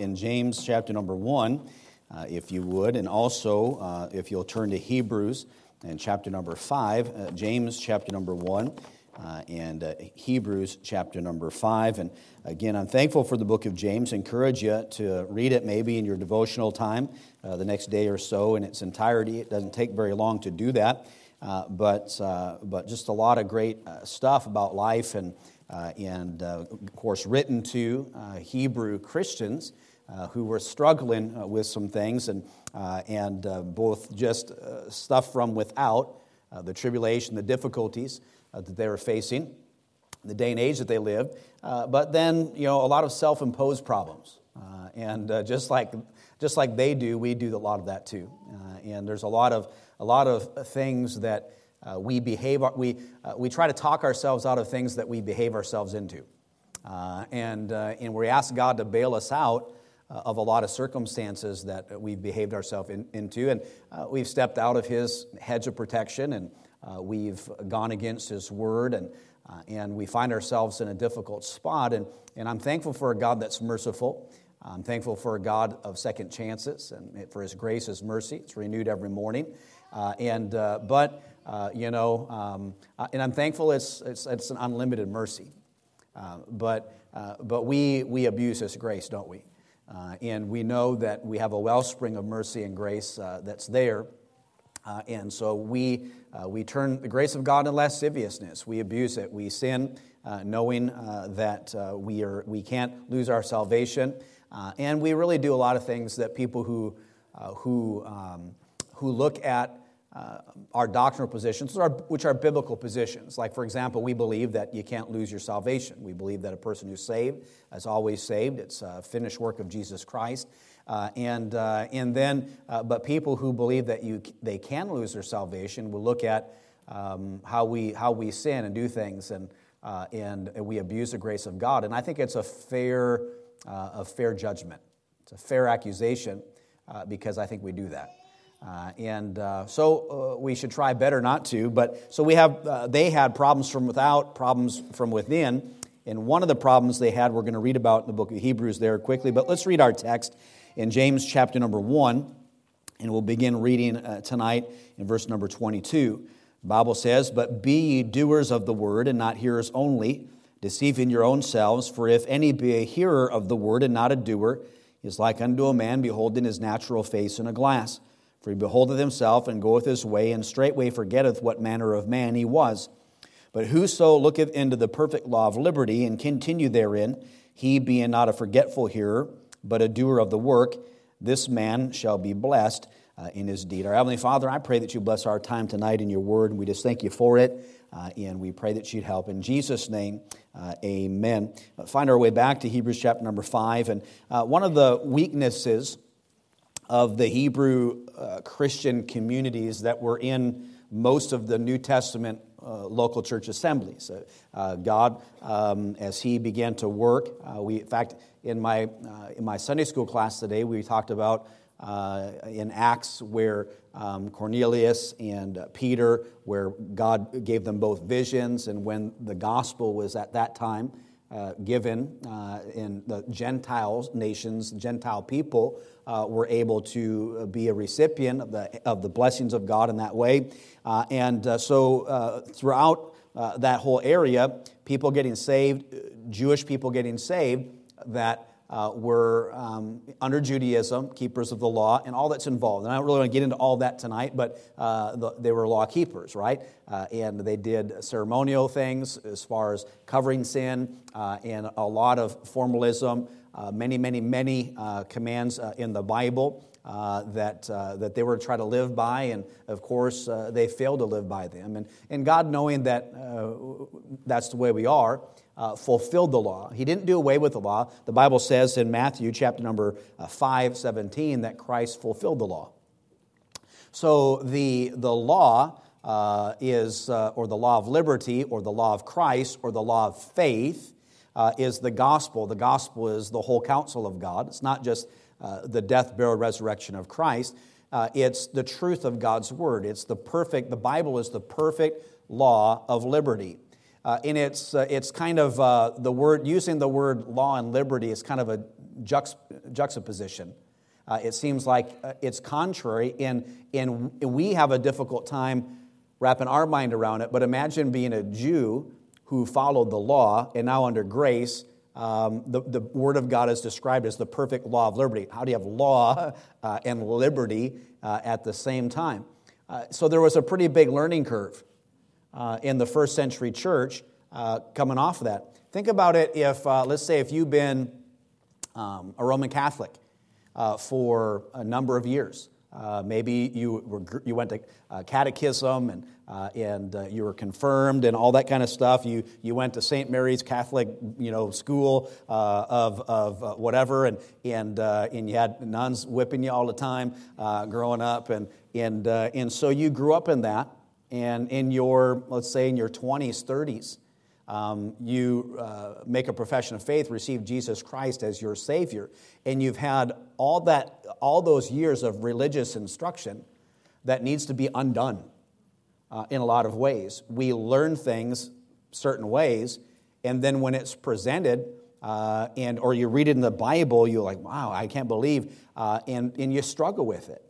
in James chapter number 1, uh, if you would, and also uh, if you'll turn to Hebrews and chapter number 5, uh, James chapter number 1. Uh, and uh, Hebrews chapter number five. And again, I'm thankful for the book of James. Encourage you to read it maybe in your devotional time uh, the next day or so in its entirety. It doesn't take very long to do that, uh, but, uh, but just a lot of great uh, stuff about life and, and of course, written to Hebrew Christians. Uh, who were struggling uh, with some things, and, uh, and both just stuff from without, the tribulation, the difficulties, uh, that they were facing, the day and age that they lived, uh, but then, you know, a lot of self imposed problems. Uh, and uh, just, like, just like they do, we do a lot of that too. Uh, and there's a lot of, a lot of things that we behave, we, we try to talk ourselves out of things that we behave ourselves into. and, and we ask God to bail us out of a lot of circumstances that we've behaved ourselves in, into. And uh, we've stepped out of His hedge of protection and uh, we've gone against His word, and, uh, and we find ourselves in a difficult spot. And, and I'm thankful for a God that's merciful. I'm thankful for a God of second chances and for His grace, His mercy. It's renewed every morning. Uh, and, uh, but, uh, you know, um, uh, and I'm thankful it's, it's, it's an unlimited mercy. but but we, we abuse His grace, don't we? And we know that we have a wellspring of mercy and grace that's there. Uh, and so we, uh, we turn the grace of God into lasciviousness. We abuse it. We sin, uh, knowing uh, that uh, we, are, we can't lose our salvation. Uh, and we really do a lot of things that people who, who, um, who look at our doctrinal positions, which are biblical positions. Like, for example, we believe that you can't lose your salvation. We believe that a person who's saved is always saved. It's a finished work of Jesus Christ. Uh, and, uh, and then, uh, but people who believe that you, they can lose their salvation will look at um, how, we, how we sin and do things and, uh, and, we abuse the grace of God. And I think it's a fair, uh, a fair judgment. It's a fair accusation uh, because I think we do that. Uh, and uh, so uh, we should try better not to. But so we have, they had problems from without, problems from within. And one of the problems they had, we're going to read about in the book of Hebrews there quickly. But let's read our text in James chapter number 1, and we'll begin reading uh, tonight in verse number 22. The Bible says, But be ye doers of the word, and not hearers only, deceiving your own selves. For if any be a hearer of the word and not a doer, he is like unto a man beholding his natural face in a glass. For he beholdeth himself and goeth his way, and straightway forgetteth what manner of man he was. But whoso looketh into the perfect law of liberty and continue therein, he being not a forgetful hearer, but a doer of the work, this man shall be blessed uh, in his deed. Our Heavenly Father, I pray that you bless our time tonight in your word, and we just thank you for it. Uh, and we pray that you'd help. In Jesus' name, uh, amen. Find our way back to Hebrews chapter number five. And uh, one of the weaknesses of the Hebrew uh, Christian communities that were in most of the New Testament uh, local church assemblies. Uh, uh, God, um, as He began to work, uh, we, in fact, in my, uh, in my Sunday school class today, we talked about in Acts where um, Cornelius and Peter, where God gave them both visions, and when the gospel was at that time uh, given uh, in the Gentiles, nations, Gentile people uh, were able to be a recipient of the, of the blessings of God in that way. Uh, and uh, so uh, throughout that whole area, people getting saved, Jewish people getting saved, that uh, were um, under Judaism, keepers of the law, and all that's involved. And I don't really want to get into all that tonight, but uh, the, they were law keepers, right? Uh, and they did ceremonial things as far as covering sin uh, and a lot of formalism, uh, many, many, many uh, commands in the Bible. that, that they were to try to live by, and of course, they failed to live by them. And, and God, knowing that that's the way we are, uh, fulfilled the law. He didn't do away with the law. The Bible says in Matthew chapter number uh, 5, 17, that Christ fulfilled the law. So the, the law uh, is, uh, or the law of liberty, or the law of Christ, or the law of faith, uh, is the gospel. The gospel is the whole counsel of God. It's not just uh, the death, burial, resurrection of Christ. it's the truth of God's word. It's the perfect, the Bible is the perfect law of liberty. Uh, and it's, uh, it's kind of uh, the word, using the word law and liberty is kind of a juxt- juxtaposition. Uh, it seems like uh, it's contrary, and, and we have a difficult time wrapping our mind around it. But imagine being a Jew who followed the law and now under grace. Um, the, the Word of God is described as the perfect law of liberty. How do you have law uh, and liberty at the same time? so there was a pretty big learning curve uh, in the first century church uh, coming off of that. Think about it if, uh, let's say, if you've been um, a Roman Catholic uh, for a number of years. Uh, maybe you, were, you went to uh, catechism and, and you were confirmed and all that kind of stuff. You, you went to St. Mary's Catholic you know, school of, of whatever, and, and, and you had nuns whipping you all the time growing up. And, and, and so you grew up in that and in your, let's say, in your 20s, 30s, um, you uh, make a profession of faith, receive Jesus Christ as your Savior, and you've had all that, all those years of religious instruction that needs to be undone uh, in a lot of ways. We learn things certain ways, and then when it's presented, uh, and or you read it in the Bible, you're like, wow, I can't believe, uh, and and you struggle with it.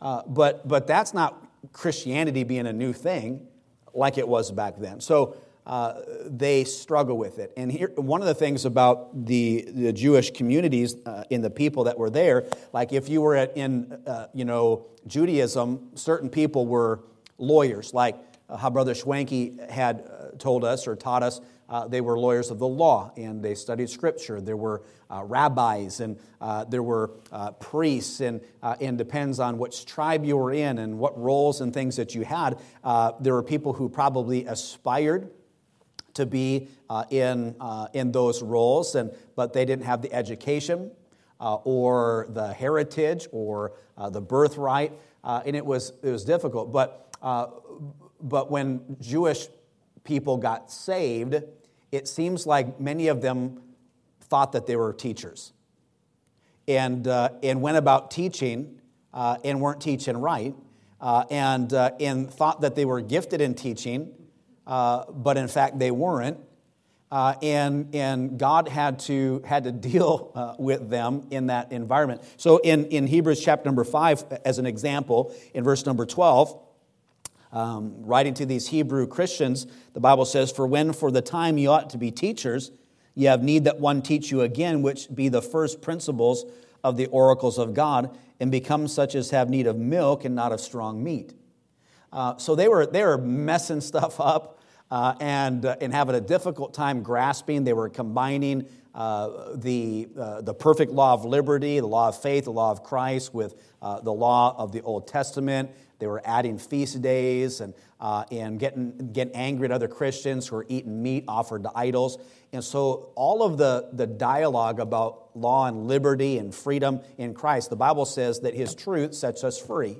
Uh, but but that's not Christianity being a new thing like it was back then. So uh, they struggle with it. And here, one of the things about the, the Jewish communities uh, in the people that were there, like if you were at, in, uh, you know, Judaism, certain people were lawyers, like how Brother Schwenke had uh, told us or taught us uh, they were lawyers of the law and they studied scripture. There were uh, rabbis and uh, there were uh, priests, and, uh, and depends on which tribe you were in and what roles and things that you had. Uh, there were people who probably aspired to be in, in those roles, and, but they didn't have the education or the heritage or the birthright, and it was, it was difficult. But, but when Jewish people got saved, it seems like many of them thought that they were teachers and, uh, and went about teaching uh, and weren't teaching right uh, and, uh, and thought that they were gifted in teaching, uh, but in fact they weren't. Uh, and, and God had to, had to deal with them in that environment. So, in, in Hebrews chapter number 5, as an example, in verse number 12, um, writing to these Hebrew Christians, the Bible says, For when for the time you ought to be teachers, ye have need that one teach you again, which be the first principles of the oracles of God, and become such as have need of milk and not of strong meat. Uh, so they were, they were messing stuff up uh, and, uh, and having a difficult time grasping. They were combining uh, the, uh, the perfect law of liberty, the law of faith, the law of Christ, with uh, the law of the Old Testament. They were adding feast days and, uh, and getting, getting angry at other Christians who were eating meat offered to idols. And so, all of the, the dialogue about law and liberty and freedom in Christ, the Bible says that His truth sets us free.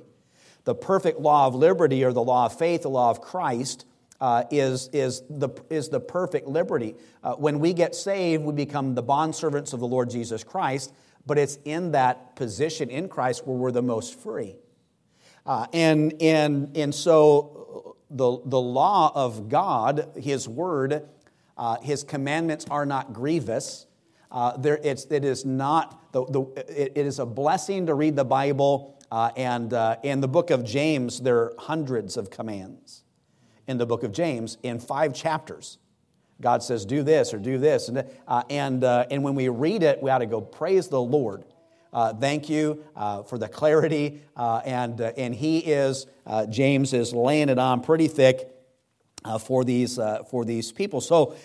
The perfect law of liberty, or the law of faith, the law of Christ, uh, is, is, the, is the perfect liberty. Uh, when we get saved, we become the bondservants of the Lord Jesus Christ, but it's in that position in Christ where we're the most free. Uh, and, and, and so the, the law of God, His word, uh, His commandments are not grievous. Uh, there, it's, it is not, the, the, it, it is a blessing to read the Bible. Uh, and uh, in the book of James, there are hundreds of commands in the book of James in five chapters. God says, do this or do this. And, uh, and, uh, and when we read it, we ought to go, praise the Lord. Uh, thank you uh, for the clarity. Uh, and, uh, and he is, uh, James is laying it on pretty thick uh, for, these, for these people. So,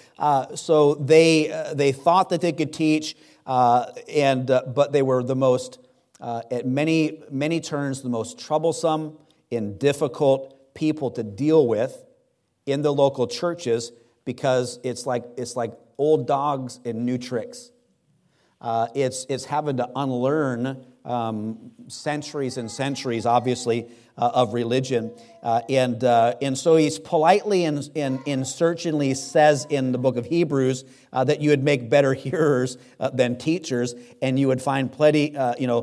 so they, they thought that they could teach, and, but they were the most, at many, many turns, the most troublesome and difficult people to deal with in the local churches because it's like, it's like old dogs and new tricks. Uh, it's, it's having to unlearn um, centuries and centuries, obviously, uh, of religion. Uh, and, uh, and so he's politely and, and, and, searchingly says in the book of Hebrews uh, that you would make better hearers uh, than teachers, and you would find plenty, you know,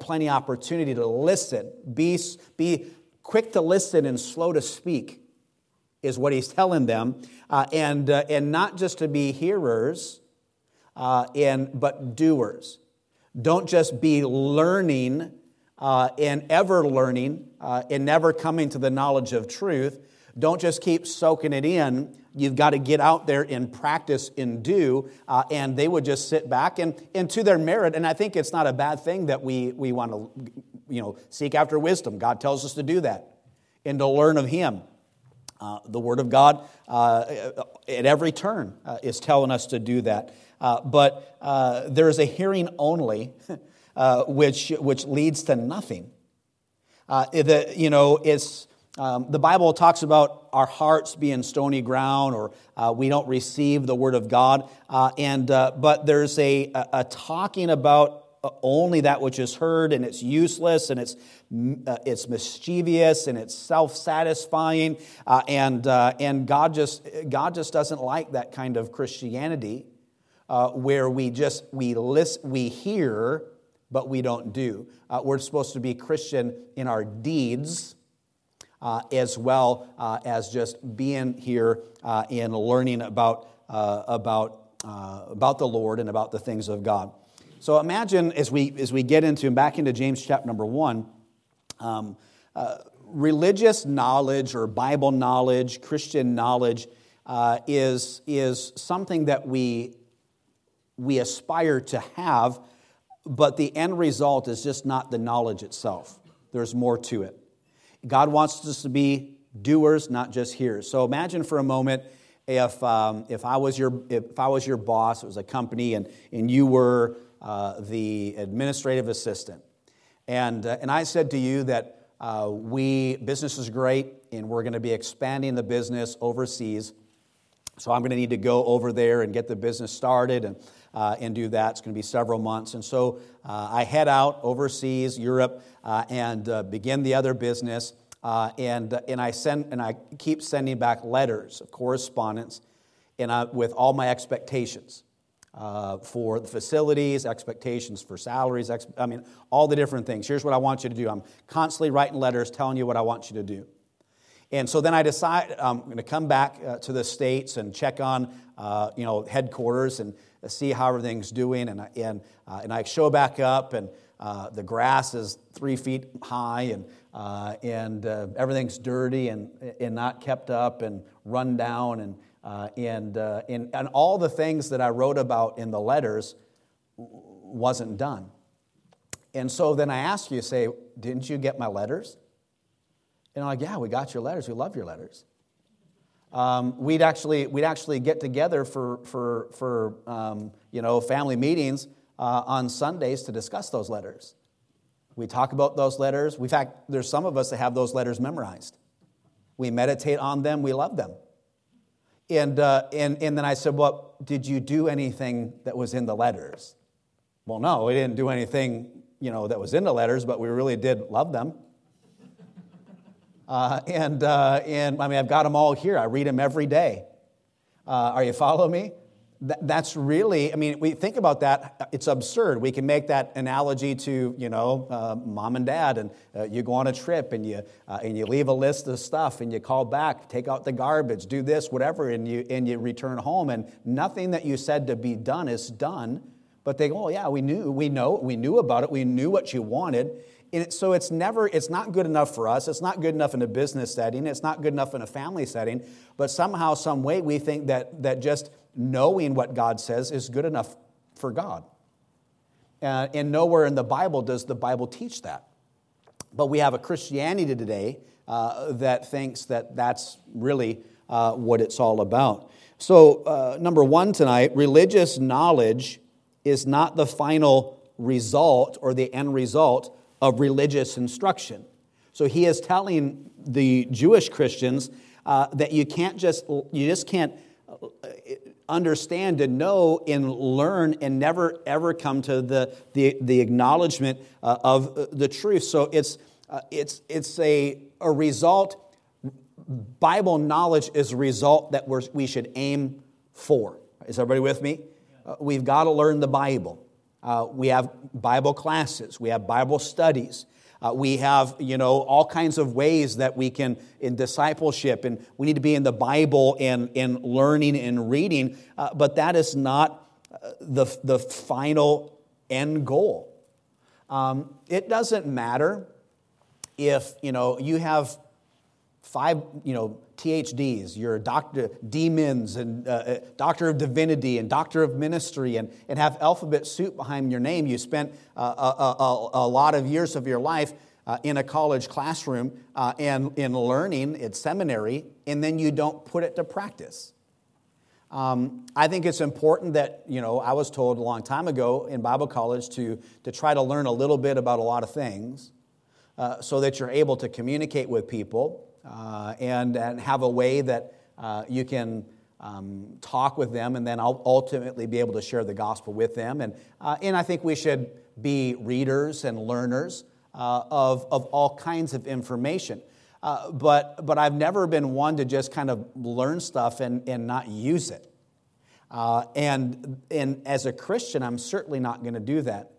plenty opportunity to listen. Be, be quick to listen and slow to speak is what he's telling them. And, and not just to be hearers, uh, and, but doers. Don't just be learning uh, and ever learning uh, and never coming to the knowledge of truth. Don't just keep soaking it in. You've got to get out there and practice and do. Uh, and they would just sit back and, and to their merit. And I think it's not a bad thing that we, we want to you know, seek after wisdom. God tells us to do that and to learn of Him. Uh, the Word of God uh, at every turn uh, is telling us to do that. Uh, but uh, there is a hearing only, uh, which, which leads to nothing. the, you know, it's, um, the Bible talks about our hearts being stony ground or we don't receive the Word of God. and, but there's a, a, talking about only that which is heard and it's useless and it's, uh, it's mischievous and it's self-satisfying uh, and, uh, and god just god just doesn't like that kind of christianity uh, where we just we list, we hear but we don't do. Uh, we're supposed to be christian in our deeds uh, as well as just being here and learning about, about, about the lord and about the things of god. So imagine as we, as we get into back into James chapter number one, um, uh, religious knowledge or Bible knowledge, Christian knowledge, uh, is, is something that we, we aspire to have, but the end result is just not the knowledge itself. There's more to it. God wants us to be doers, not just hearers. So imagine for a moment if, um, if, I was your, if I was your boss, it was a company, and, and you were uh, the administrative assistant. And, uh, and I said to you that uh, we, business is great, and we're going to be expanding the business overseas. So I'm going to need to go over there and get the business started and, uh, and do that. It's going to be several months. And so uh, I head out overseas, Europe, uh, and begin the other business. and, and, I send, and I keep sending back letters of correspondence and I, with all my expectations uh, for the facilities, expectations for salaries, ex- I mean, all the different things. Here's what I want you to do. I'm constantly writing letters telling you what I want you to do. And so then I decide I'm going to come back uh, to the States and check on, uh, you know, headquarters and see how everything's doing. And, and, uh, and I show back up and uh, the grass is three feet high and, uh, and everything's dirty and, and not kept up and run down and, uh, and, uh, and, and all the things that I wrote about in the letters wasn't done. And so then I ask you, say, didn't you get my letters? And I'm like, yeah, we got your letters. We love your letters. Um, we'd, actually, we'd actually get together for, for, for um, you know, family meetings uh, on Sundays to discuss those letters. We talk about those letters. In fact, there's some of us that have those letters memorized. We meditate on them. We love them. And, uh, and, and then I said, Well, did you do anything that was in the letters? Well, no, we didn't do anything you know, that was in the letters, but we really did love them. Uh, and, uh, and I mean, I've got them all here. I read them every day. Uh, are you following me? that's really, I mean, we think about that, it's absurd. We can make that analogy to, you know, uh, mom and dad, and uh, you go on a trip and you, uh, and you leave a list of stuff and you call back, take out the garbage, do this, whatever, and you, and you return home, and nothing that you said to be done is done. But they go, oh, yeah, we knew, we know, we knew about it, we knew what you wanted. So it's never, it's not good enough for us. It's not good enough in a business setting. It's not good enough in a family setting. But somehow, some way, we think that, that just knowing what God says is good enough for God. Uh, and nowhere in the Bible does the Bible teach that. But we have a Christianity today uh, that thinks that that's really uh, what it's all about. So, uh, number one tonight, religious knowledge is not the final result or the end result of religious instruction. So, he is telling the Jewish Christians uh, that you can't just, you just can't understand and know and learn and never ever come to the, the, the acknowledgement uh, of uh, the truth. So it's, uh, it's, it's a, a result. Bible knowledge is a result that we're, we should aim for. Is everybody with me? Uh, we've got to learn the Bible. Uh, we have Bible classes, we have Bible studies. Uh, we have, you know, all kinds of ways that we can, in discipleship, and we need to be in the Bible and, and learning and reading, uh, but that is not uh, the, the final end goal. Um, it doesn't matter if, you know, you have five, you know, THDs, you're a doctor, demons, and uh, uh, doctor of divinity, and doctor of ministry, and, and have alphabet soup behind your name. You spent uh, a, a, a, lot of years of your life uh, in a college classroom uh, and in learning at seminary, and then you don't put it to practice. Um, I think it's important that, you know, I was told a long time ago in Bible college to, to try to learn a little bit about a lot of things uh, so that you're able to communicate with people uh, and, and have a way that uh, you can um, talk with them and then I'll ultimately be able to share the gospel with them. And, uh, and I think we should be readers and learners uh, of, of all kinds of information. Uh, but, but I've never been one to just kind of learn stuff and, and not use it. Uh, and, and as a Christian, I'm certainly not going to do that.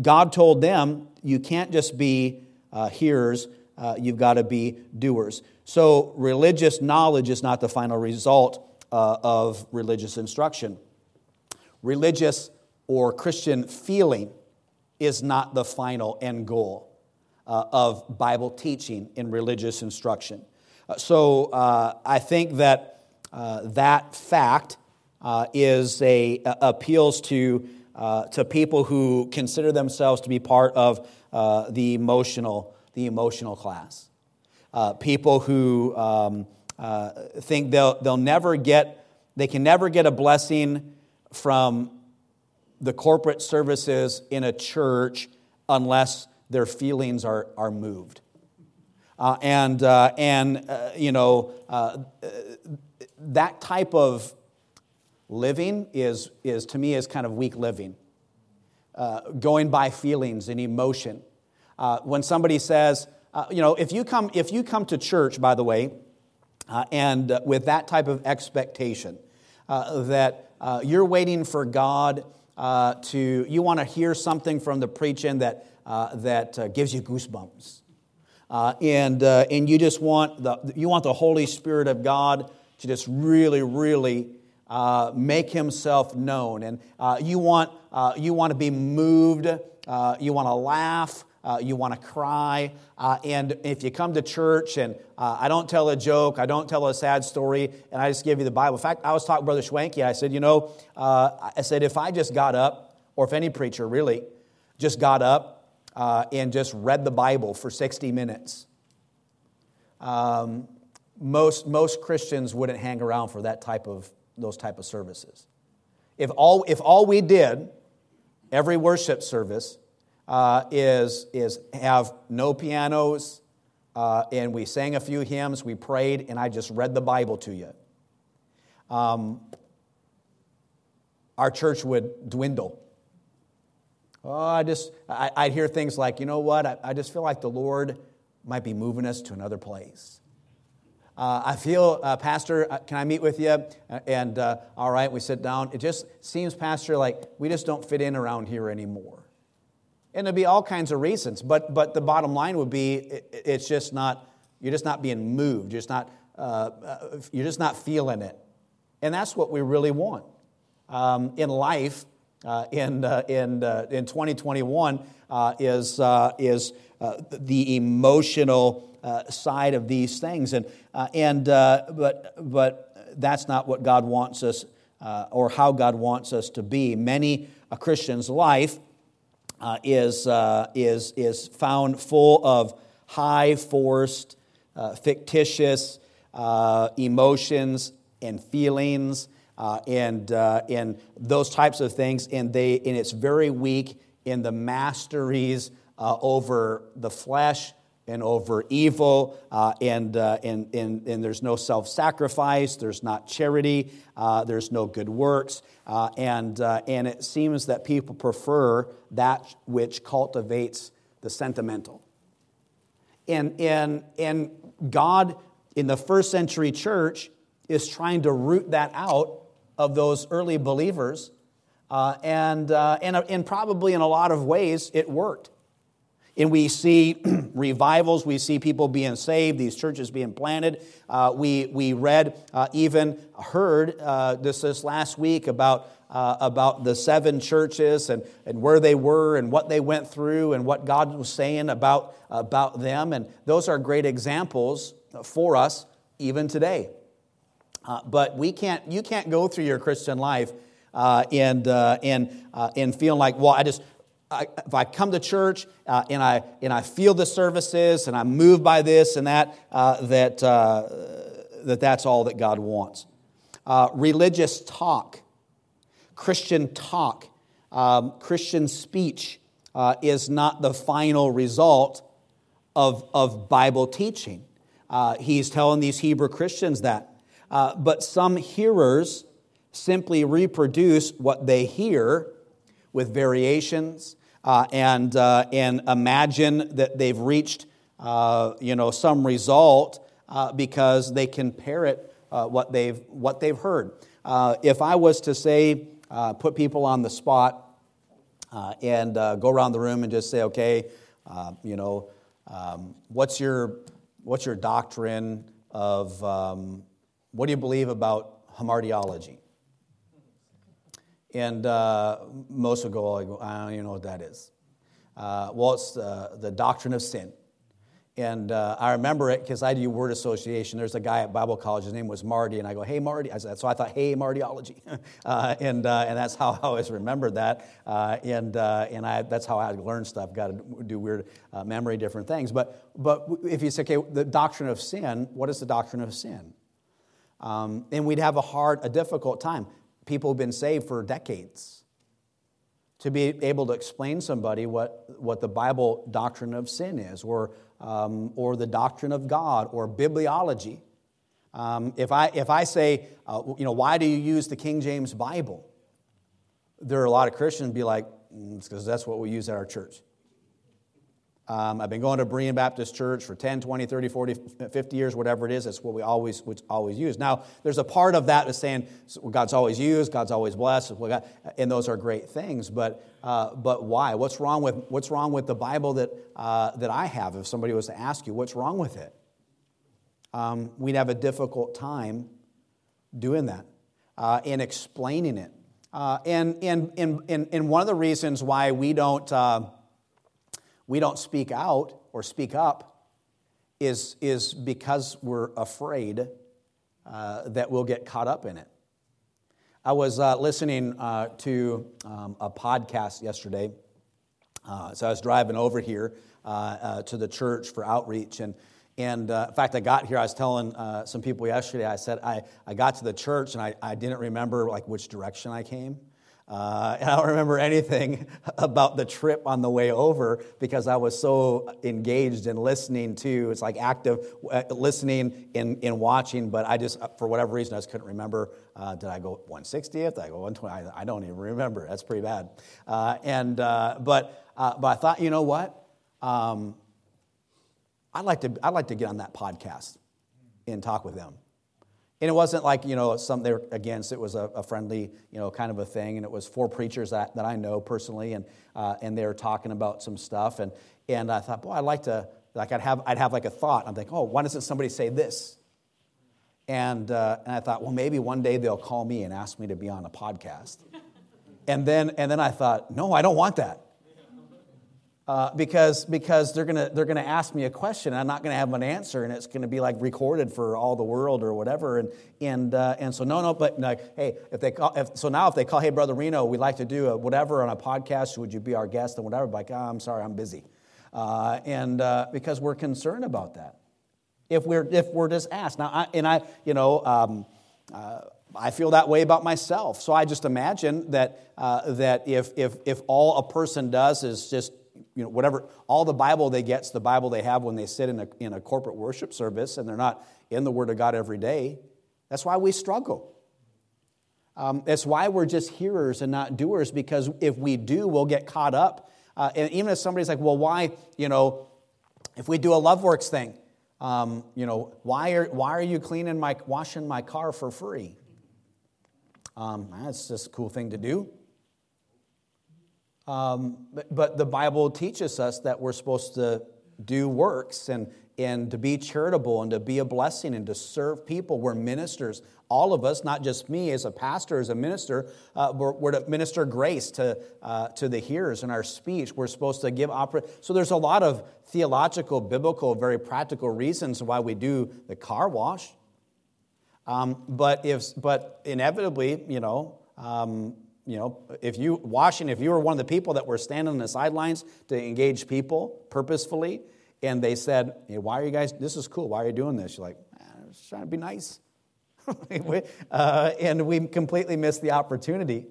God told them, you can't just be hearers, uh, you've got to be doers. So, religious knowledge is not the final result uh, of religious instruction. Religious or Christian feeling is not the final end goal uh, of Bible teaching in religious instruction. Uh, so, uh, I think that uh, that fact is a appeals to to people who consider themselves to be part of the emotional the emotional class. Uh, people who um, uh, think they'll, they'll never get, they can never get a blessing from the corporate services in a church unless their feelings are, are moved. Uh, and, uh, and uh, you know, uh, that type of living is, is to me, is kind of weak living. going by feelings and emotion. Uh, when somebody says, uh, you know, if you come, if you come to church, by the way, uh, and uh, with that type of expectation, uh, that uh, you're waiting for God to, you want to hear something from the preaching that, that gives you goosebumps. and, and you just want the, you want the Holy Spirit of God to just really, really make himself known. And you, want, you want to be moved, you want to laugh, uh, you want to cry. Uh, and if you come to church and uh, I don't tell a joke, I don't tell a sad story, and I just give you the Bible. In fact, I was talking to Brother Schwanke. I said, you know, uh, I said, if I just got up, or if any preacher really just got up uh, and just read the Bible for 60 minutes, um, most, most Christians wouldn't hang around for that type of, those type of services. If all, if all we did, every worship service, uh, is, is have no pianos, uh, and we sang a few hymns, we prayed, and I just read the Bible to you. Um, our church would dwindle. Oh, I just, I, would hear things like, you know what, I, I, just feel like the Lord might be moving us to another place. Uh, I feel, uh, Pastor, uh, can I meet with you? And uh, all right, we sit down. It just seems, Pastor, like we just don't fit in around here anymore. And there'd be all kinds of reasons. But, but the bottom line would be it, it's just not, you're just not being moved. You're just not, uh, uh, you're just not feeling it. And that's what we really want. Um, in life, uh, in, uh, in, uh, in 2021, uh, is, is the emotional side of these things. And, and, but, but that's not what God wants us or how God wants us to be. Many a Christian's life uh, is, uh, is, is found full of high forced, uh, fictitious uh, emotions and feelings uh, and, uh, and those types of things. And, they, and it's very weak in the masteries over the flesh and over evil, uh, and, uh, and, and, and there's no self sacrifice, there's not charity, uh, there's no good works, uh, and, uh, and it seems that people prefer that which cultivates the sentimental. And, and, and God in the first century church is trying to root that out of those early believers, uh, and, and, and probably in a lot of ways it worked and we see revivals, we see people being saved, these churches being planted. Uh, we, we read, uh, even heard uh, this, this last week about, uh, about the seven churches and, and where they were and what they went through and what God was saying about, about them. And those are great examples for us even today. Uh, but we can't, you can't go through your Christian life uh, and, uh, and, uh, and feeling like, well, I just, I, if I come to church uh, and, I, and I feel the services and I'm moved by this and that, uh, that, that that's all that God wants. religious talk, Christian talk, um, Christian speech is not the final result of, of Bible teaching. he's telling these Hebrew Christians that. Uh, but some hearers simply reproduce what they hear with variations uh, and, uh, and imagine that they've reached uh, you know, some result uh, because they can parrot uh, what, they've, what they've heard. if I was to say, put people on the spot and go around the room and just say, okay, you know, um, what's, your, what's your doctrine of um, what do you believe about hamartiology? And uh, most will go, I don't even know what that is. Uh, well, it's uh, the doctrine of sin. And uh, I remember it because I do word association. There's a guy at Bible college, his name was Marty, and I go, hey, Marty. I said, so I thought, hey, Martyology. uh, and, uh, and that's how I always remembered that. And and I, that's how I learn stuff, got to do weird memory, different things. But, but if you say, okay, the doctrine of sin, what is the doctrine of sin? Um, and we'd have a hard, a difficult time. People have been saved for decades. To be able to explain somebody what, what the Bible doctrine of sin is, or, um, or the doctrine of God, or bibliology. Um, if, I, if I say, uh, you know, why do you use the King James Bible? There are a lot of Christians be like, mm, it's because that's what we use at our church. Um, I've been going to Berean Baptist Church for 10, 20, 30, 40, 50 years, whatever it is. That's what we always, always use. Now, there's a part of that that's saying God's always used, God's always blessed, and those are great things. But, uh, but why? What's wrong with, what's wrong with the Bible that, uh, that I have? If somebody was to ask you, what's wrong with it? Um, we'd have a difficult time doing that uh, and explaining it. Uh, and, and, and, and, one of the reasons why we don't uh, we don't speak out or speak up is, is because we're afraid uh, that we'll get caught up in it. I was uh, listening uh, to um, a podcast yesterday. Uh, so I was driving over here uh, uh, to the church for outreach. And, and in fact, I got here, I was telling some people yesterday, I said, I, I got to the church and I, I didn't remember like which direction I came. Uh, and I don't remember anything about the trip on the way over because I was so engaged in listening to, it's like active uh, listening and, and watching, but I just, for whatever reason, I just couldn't remember. Uh, did I go 160th? Did I go 120? I, don't even remember. That's pretty bad. Uh, and, uh, but, uh, but I thought, you know what? Um, I'd, like to, I'd like to get on that podcast and talk with them. And it wasn't like, you know, some they were against. It was a, a, friendly, you know, kind of a thing. And it was four preachers that, that I know personally. And, uh, and they were talking about some stuff. And, and I thought, boy, I'd like to, like, I'd have, I'd have like a thought. I'm like, oh, why doesn't somebody say this? And, uh, and I thought, well, maybe one day they'll call me and ask me to be on a podcast. and, then, and then I thought, no, I don't want that uh, because, because they're going to they're gonna ask me a question and I'm not going to have an answer and it's going to be like recorded for all the world or whatever. And, and, uh, and so, no, no, but like, hey, if they call, if, so now if they call, hey, Brother Reno, we'd like to do a whatever on a podcast, would you be our guest and whatever? Like, oh, I'm sorry, I'm busy. Uh, and uh, because we're concerned about that. If we're, if we're just asked. Now, I, and I, you know, um, uh, I feel that way about myself. So I just imagine that, uh, that if, if, if all a person does is just you know, whatever, all the Bible they get is the Bible they have when they sit in a, in a corporate worship service and they're not in the Word of God every day. That's why we struggle. Um, that's why we're just hearers and not doers, because if we do, we'll get caught up. Uh, and even if somebody's like, well, why, you know, if we do a love works thing, um, you know, why are, why are you cleaning my, washing my car for free? Um, that's just a cool thing to do. Um, but, but the Bible teaches us that we're supposed to do works and, and to be charitable and to be a blessing and to serve people. We're ministers. All of us, not just me as a pastor, as a minister, uh, we're, we're, to minister grace to, uh, to the hearers in our speech. We're supposed to give opera. So there's a lot of theological, biblical, very practical reasons why we do the car wash. Um, but, if, but inevitably, you know, um, you know, if you washing, if you were one of the people that were standing on the sidelines to engage people purposefully, and they said, hey, "Why are you guys? This is cool. Why are you doing this?" You're like, "I'm just trying to be nice," uh, and we completely missed the opportunity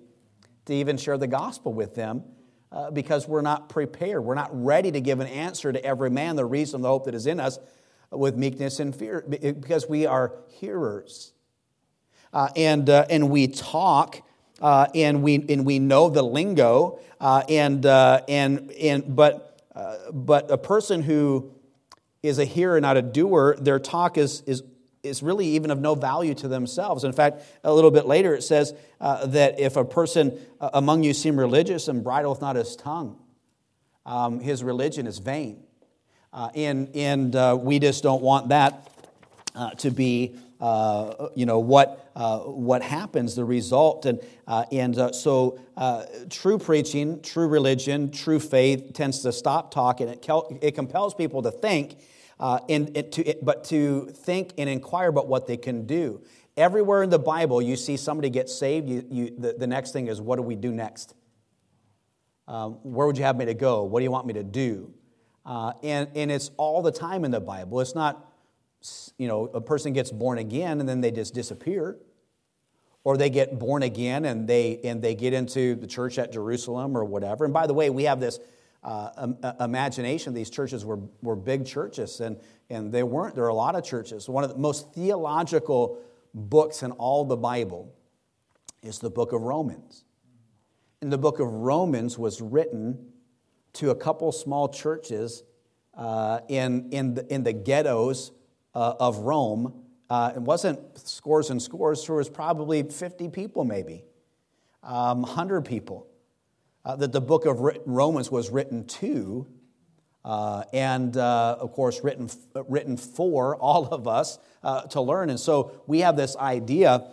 to even share the gospel with them uh, because we're not prepared. We're not ready to give an answer to every man the reason, the hope that is in us, with meekness and fear, because we are hearers, uh, and uh, and we talk uh, and we and we know the lingo, uh, and uh, and and but uh, but a person who is a hearer, not a doer, their talk is is is really even of no value to themselves. In fact, a little bit later it says uh, that if a person uh, among you seem religious and bridleth not his tongue, um, his religion is vain, and and we just don't want that to be uh, you know, what, uh, what happens, the result. And, uh, and uh, so uh, true preaching, true religion, true faith tends to stop talking. It, it compels people to think, uh, and, to, but to think and inquire about what they can do. Everywhere in the Bible, you see somebody get saved, you, you, the, the next thing is, what do we do next? Um, where would you have me to go? What do you want me to do? and, and it's all the time in the Bible. It's not you know, a person gets born again and then they just disappear. Or they get born again and they, and they get into the church at Jerusalem or whatever. And by the way, we have this uh, um, uh, imagination these churches were, were big churches, and, and they weren't. There are a lot of churches. One of the most theological books in all the Bible is the book of Romans. And the book of Romans was written to a couple small churches uh, in, in, the, in the ghettos uh, of Rome. Uh, it wasn't scores and scores, there was probably 50 people, maybe, um, 100 people uh, that the book of Romans was written to. Uh, and uh, of course, written, written for all of us uh, to learn. And so we have this idea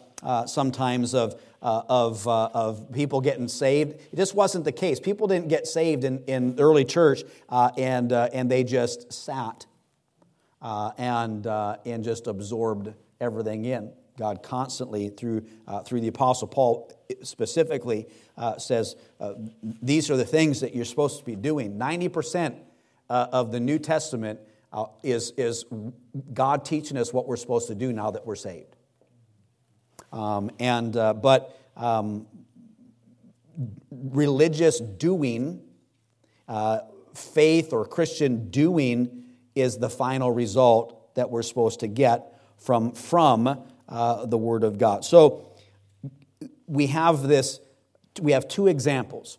sometimes of, of, of people getting saved. This wasn't the case. People didn't get saved in, in early church and, and they just sat uh, and, uh, and just absorbed everything in. God constantly, through, uh, through the Apostle Paul specifically, uh, says uh, these are the things that you're supposed to be doing. 90% uh, of the New Testament is, is God teaching us what we're supposed to do now that we're saved. Um, and, but um, religious doing, faith or Christian doing, is the final result that we're supposed to get from, from uh, the Word of God. So we have this, we have two examples.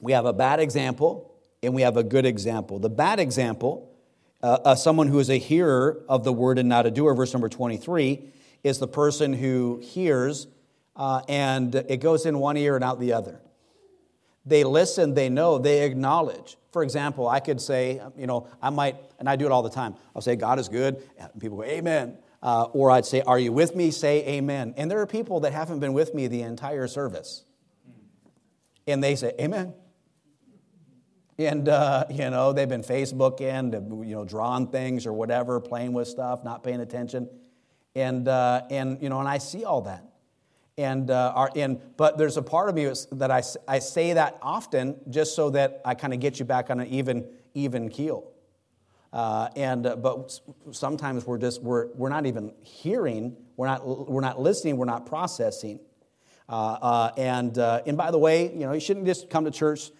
We have a bad example and we have a good example. The bad example, uh, uh, someone who is a hearer of the Word and not a doer, verse number 23, is the person who hears uh, and it goes in one ear and out the other. They listen, they know, they acknowledge. For example, I could say, you know, I might, and I do it all the time. I'll say, God is good. And people go, Amen. Uh, or I'd say, Are you with me? Say Amen. And there are people that haven't been with me the entire service. And they say, Amen. And, uh, you know, they've been Facebooking, you know, drawing things or whatever, playing with stuff, not paying attention. And, uh, and you know, and I see all that. And, uh, are in, but there's a part of me that I, I say that often just so that I kind of get you back on an even, even keel. Uh, and, uh, but sometimes we're just, we're, we're not even hearing, we're not, we're not listening, we're not processing. Uh, uh, and, uh, and by the way, you know, you shouldn't just come to church,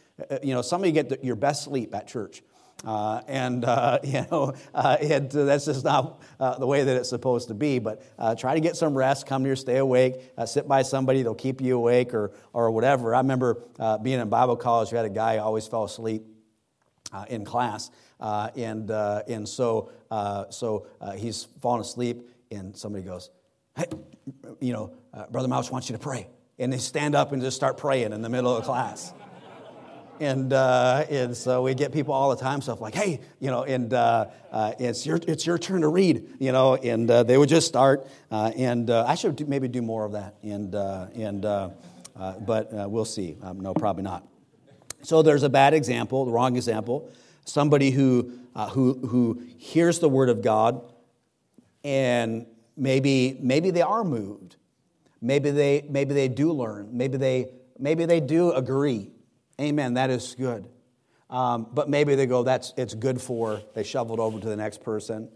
you know, some of you get the, your best sleep at church. Uh, and, uh, you know, uh, it, uh, that's just not uh, the way that it's supposed to be. But uh, try to get some rest, come here, stay awake, sit by somebody, they'll keep you awake or, or whatever. I remember being in Bible college, we had a guy who always fell asleep in class. and, and so, so he's fallen asleep, and somebody goes, Hey, you know, Brother Mouse wants you to pray. And they stand up and just start praying in the middle of class. And uh, and so we get people all the time stuff like, hey, you know, and uh, uh, it's your it's your turn to read, you know, and uh, they would just start, uh, and uh, I should maybe do more of that, and and but we'll see. Um, no, probably not. So there's a bad example, the wrong example, somebody who who who hears the word of God, and maybe maybe they are moved, maybe they maybe they do learn, maybe they maybe they do agree Amen. That is good. Um, but maybe they go, that's it's good for, they shoveled over to the next person.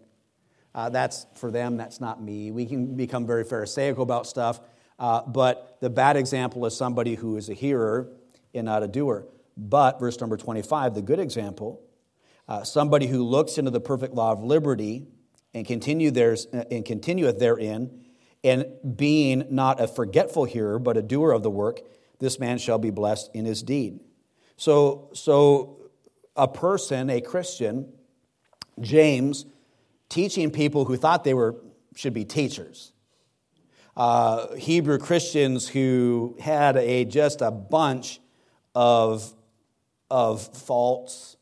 Uh, that's for them, that's not me. We can become very Pharisaical about stuff. Uh, but the bad example is somebody who is a hearer and not a doer. But, verse number 25, the good example, uh, somebody who looks into the perfect law of liberty and, continue there's, uh, and continueth therein, and being not a forgetful hearer, but a doer of the work, this man shall be blessed in his deed. So, so a person, a Christian, James, teaching people who thought they were should be teachers. Uh, Hebrew Christians who had a just a bunch of of faults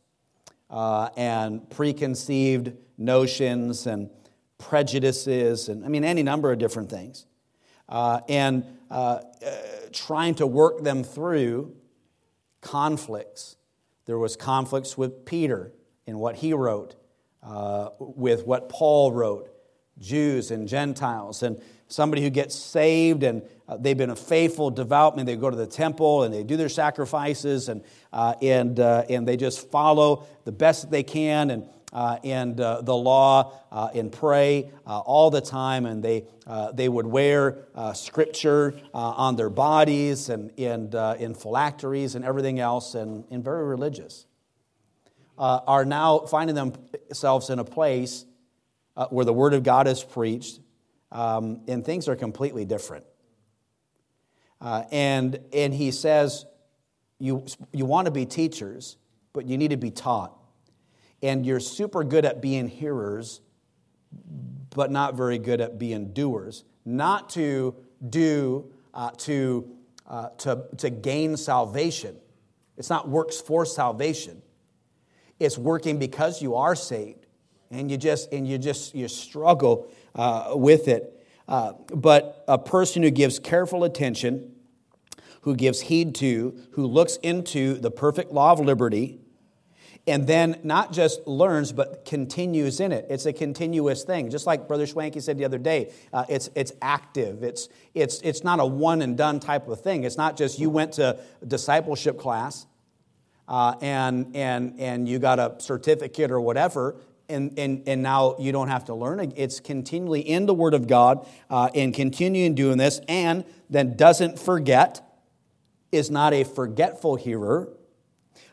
uh, and preconceived notions and prejudices and I mean any number of different things, uh, and uh, uh, trying to work them through conflicts. There was conflicts with Peter in what he wrote, uh, with what Paul wrote, Jews and Gentiles, and somebody who gets saved and uh, they've been a faithful, devout man. They go to the temple and they do their sacrifices and, uh, and, uh, and they just follow the best that they can and uh, and uh, the law uh, and pray uh, all the time, and they, uh, they would wear uh, scripture on their bodies and, and in phylacteries and everything else, and, and very religious, are now finding themselves in a place where the Word of God is preached, um, and things are completely different. and, and he says, you, you want to be teachers, but you need to be taught and you're super good at being hearers, but not very good at being doers. Not to do, uh, to, uh, to, to gain salvation. It's not works for salvation. It's working because you are saved, and you just and you just you struggle uh, with it. Uh, but a person who gives careful attention, who gives heed to, who looks into the perfect law of liberty, and then not just learns but continues in it. It's a continuous thing. Just like brother schwanke said the other day uh, it's, it's active. It's, it's, it's not a one and done type of thing. It's not just you went to discipleship class uh, and, and, and you got a certificate or whatever and, and, and now you don't have to learn. It's continually in the Word of God uh, and continuing doing this, and then doesn't forget, is not a forgetful hearer,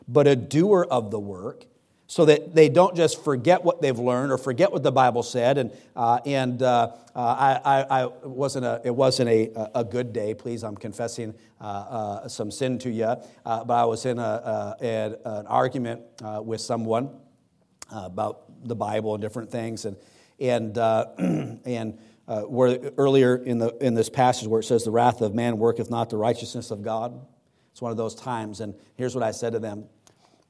but a doer of the work so that they don't just forget what they've learned or forget what the Bible said. And, uh, and uh, uh, I, I, wasn't a, it wasn't a, a good day, please. I'm confessing uh, uh, some sin to you. Uh, but I was in a, a an argument with someone about the Bible and different things. And, and, and where earlier in, the, in this passage where it says, The wrath of man worketh not the righteousness of God. It's one of those times. And here's what I said to them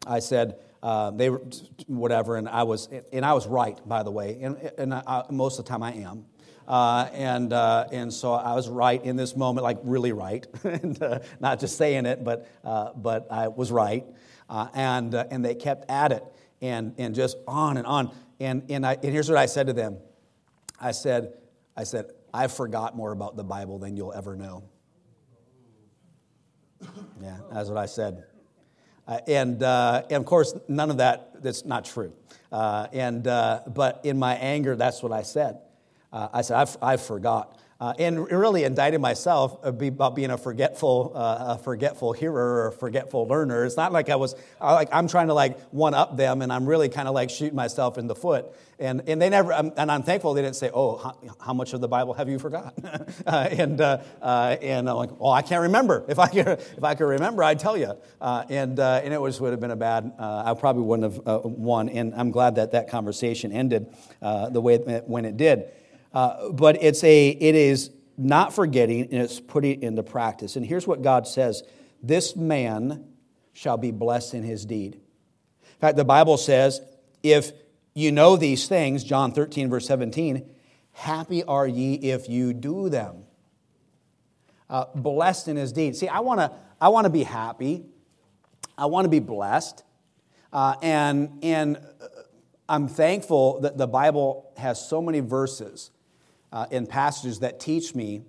I said, uh, they were whatever, and I was, and I was right, by the way, and, and I, most of the time I am. Uh, and, uh, and so I was right in this moment, like really right, and, uh, not just saying it, but, uh, but I was right. Uh, and, and they kept at it, and, and just on and on. And, and, I, and here's what I said to them I said, I said, I forgot more about the Bible than you'll ever know. Yeah, that's what I said. Uh, and, uh, and of course, none of that, that's not true. Uh, and, uh, but in my anger, that's what I said. Uh, I said, I've, I forgot. Uh, and really indicted myself about being a forgetful, uh, a forgetful hearer or a forgetful learner. It's not like I was like I'm trying to like one up them, and I'm really kind of like shooting myself in the foot. And and they never, um, and I'm thankful they didn't say, "Oh, how, how much of the Bible have you forgotten?" uh, and uh, uh, and I'm like, "Well, I can't remember. If I could, if I could remember, I'd tell you." Uh, and and it was would have been a bad. I probably wouldn't have won. And I'm glad that that conversation ended the way it, when it did. Uh, but it's a, it is not forgetting and it's putting it into practice. And here's what God says This man shall be blessed in his deed. In fact, the Bible says, if you know these things, John 13, verse 17, happy are ye if you do them. Uh, blessed in his deed. See, I want to I wanna be happy. I want to be blessed. Uh, and, and I'm thankful that the Bible has so many verses uh, and passages that teach me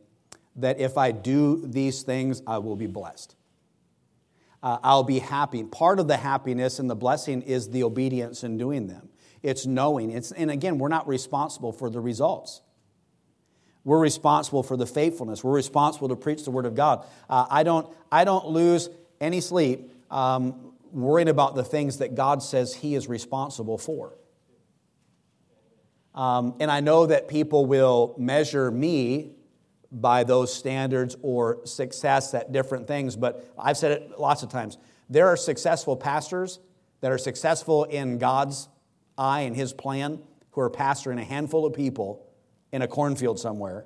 that if I do these things, I will be blessed. Uh, I'll be happy. Part of the happiness and the blessing is the obedience in doing them. It's knowing. It's, and again, we're not responsible for the results. We're responsible for the faithfulness. We're responsible to preach the Word of God. Uh, I, don't, I don't lose any sleep um, worrying about the things that God says He is responsible for. Um, and I know that people will measure me by those standards or success at different things, but I've said it lots of times. There are successful pastors that are successful in God's eye and His plan who are pastoring a handful of people in a cornfield somewhere.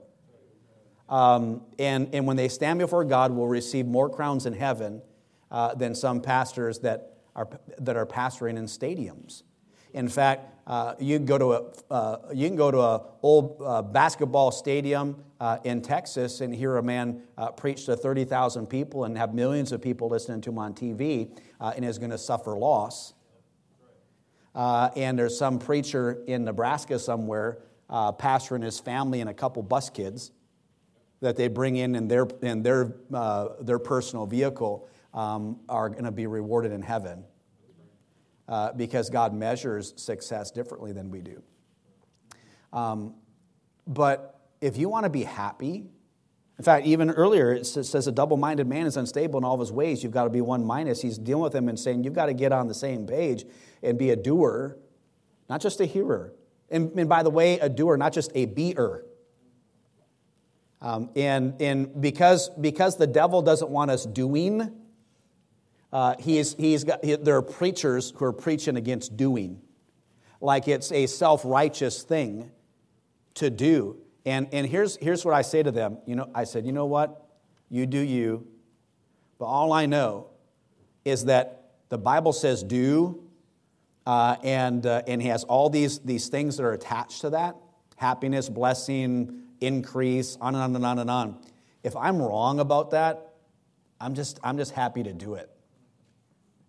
Um, and, and when they stand before God, will receive more crowns in heaven uh, than some pastors that are, that are pastoring in stadiums. In fact, uh, you, can go to a, uh, you can go to an old uh, basketball stadium uh, in Texas and hear a man uh, preach to 30,000 people and have millions of people listening to him on TV and is going to suffer loss. and there's some preacher in Nebraska somewhere, pastor and his family and a couple bus kids that they bring in in their, in their, their personal vehicle um, are going to be rewarded in heaven uh, because God measures success differently than we do. Um, but if you want to be happy, in fact, even earlier it says a double minded man is unstable in all of his ways. You've got to be one minus. He's dealing with him and saying you've got to get on the same page and be a doer, not just a hearer. And, and by the way, a doer, not just a beer. Um, and and because, because the devil doesn't want us doing, uh, he's, he's got, he, there are preachers who are preaching against doing, like it's a self righteous thing to do. And, and here's, here's what I say to them. You know, I said, you know what? You do you. But all I know is that the Bible says do, uh, and, uh, and he has all these, these things that are attached to that happiness, blessing, increase, on and on and on and on. If I'm wrong about that, I'm just, I'm just happy to do it.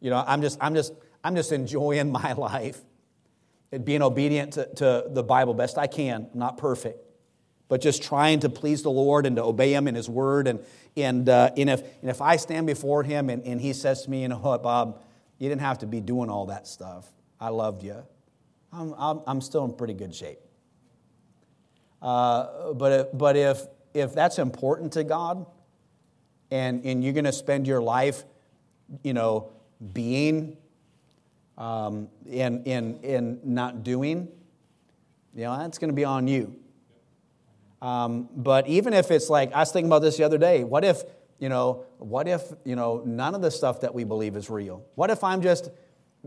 You know, I'm just, I'm just, I'm just enjoying my life and being obedient to, to the Bible best I can. I'm not perfect, but just trying to please the Lord and to obey Him in His Word. And, and, uh, and, if, and if I stand before Him and, and He says to me, you know what, Bob, you didn't have to be doing all that stuff. I loved you. I'm, I'm, I'm still in pretty good shape. Uh, but if, but if, if that's important to God and, and you're going to spend your life, you know, being um, and, and, and not doing, you know, that's going to be on you. Um, but even if it's like, I was thinking about this the other day. What if, you know, what if, you know, none of the stuff that we believe is real? What if I'm just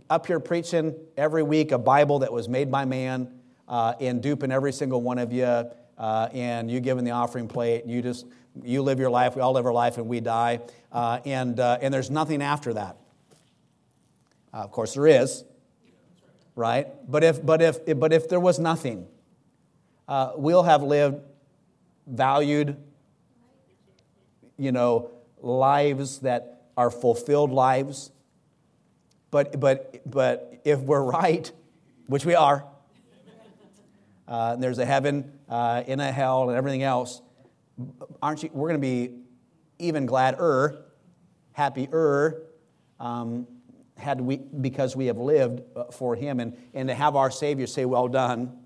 up here preaching every week a Bible that was made by man uh, and duping every single one of you uh, and you giving the offering plate, and you just, you live your life, we all live our life and we die, uh, and, uh, and there's nothing after that. Uh, of course, there is, right? But if, but if, but if there was nothing, uh, we'll have lived valued, you know, lives that are fulfilled lives. But, but, but if we're right, which we are, uh, there's a heaven uh, in a hell and everything else, aren't you? We're going to be even gladder, happier, um, had we, because we have lived uh, for him and, and to have our savior say well done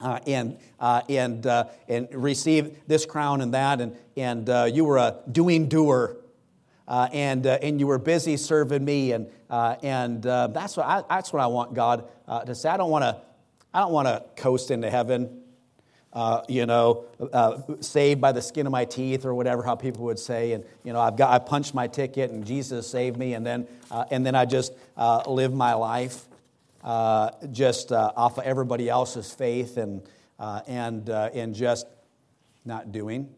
uh, and, uh, and, uh, and receive this crown and that and, and uh, you were a doing doer uh, and, and you were busy serving me and, and that's, what I, that's what i want god to say. I don't want to i don't want to coast into heaven uh, you know, uh, saved by the skin of my teeth or whatever, how people would say. And, you know, I've got, I punched my ticket and Jesus saved me. And then, uh, and then I just uh, live my life uh, just uh, off of everybody else's faith and, and, and just not doing.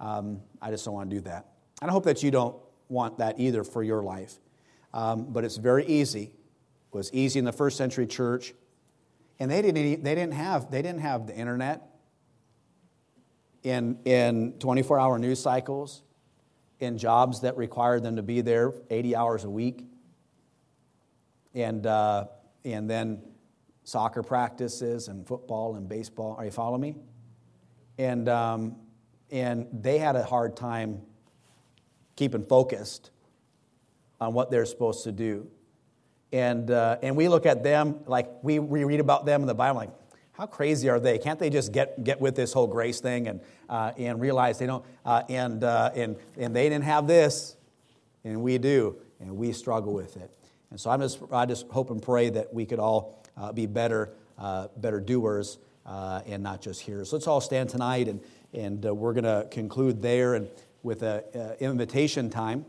Um, I just don't want to do that. And I hope that you don't want that either for your life. um, but it's very easy. It was easy in the first century church. And they didn't, they didn't, have, they didn't have the internet in, in 24 hour news cycles, in jobs that required them to be there 80 hours a week, and, uh, and then soccer practices and football and baseball. Are you following me? And, um, and they had a hard time keeping focused on what they're supposed to do. And, uh, and we look at them like we, we read about them in the Bible, like, how crazy are they? Can't they just get, get with this whole grace thing and, uh, and realize they don't, uh, and, uh, and, and they didn't have this, and we do, and we struggle with it. And so I'm just, I just hope and pray that we could all uh, be better, uh, better doers uh, and not just hearers. Let's all stand tonight, and, and we're going to conclude there and with an invitation time.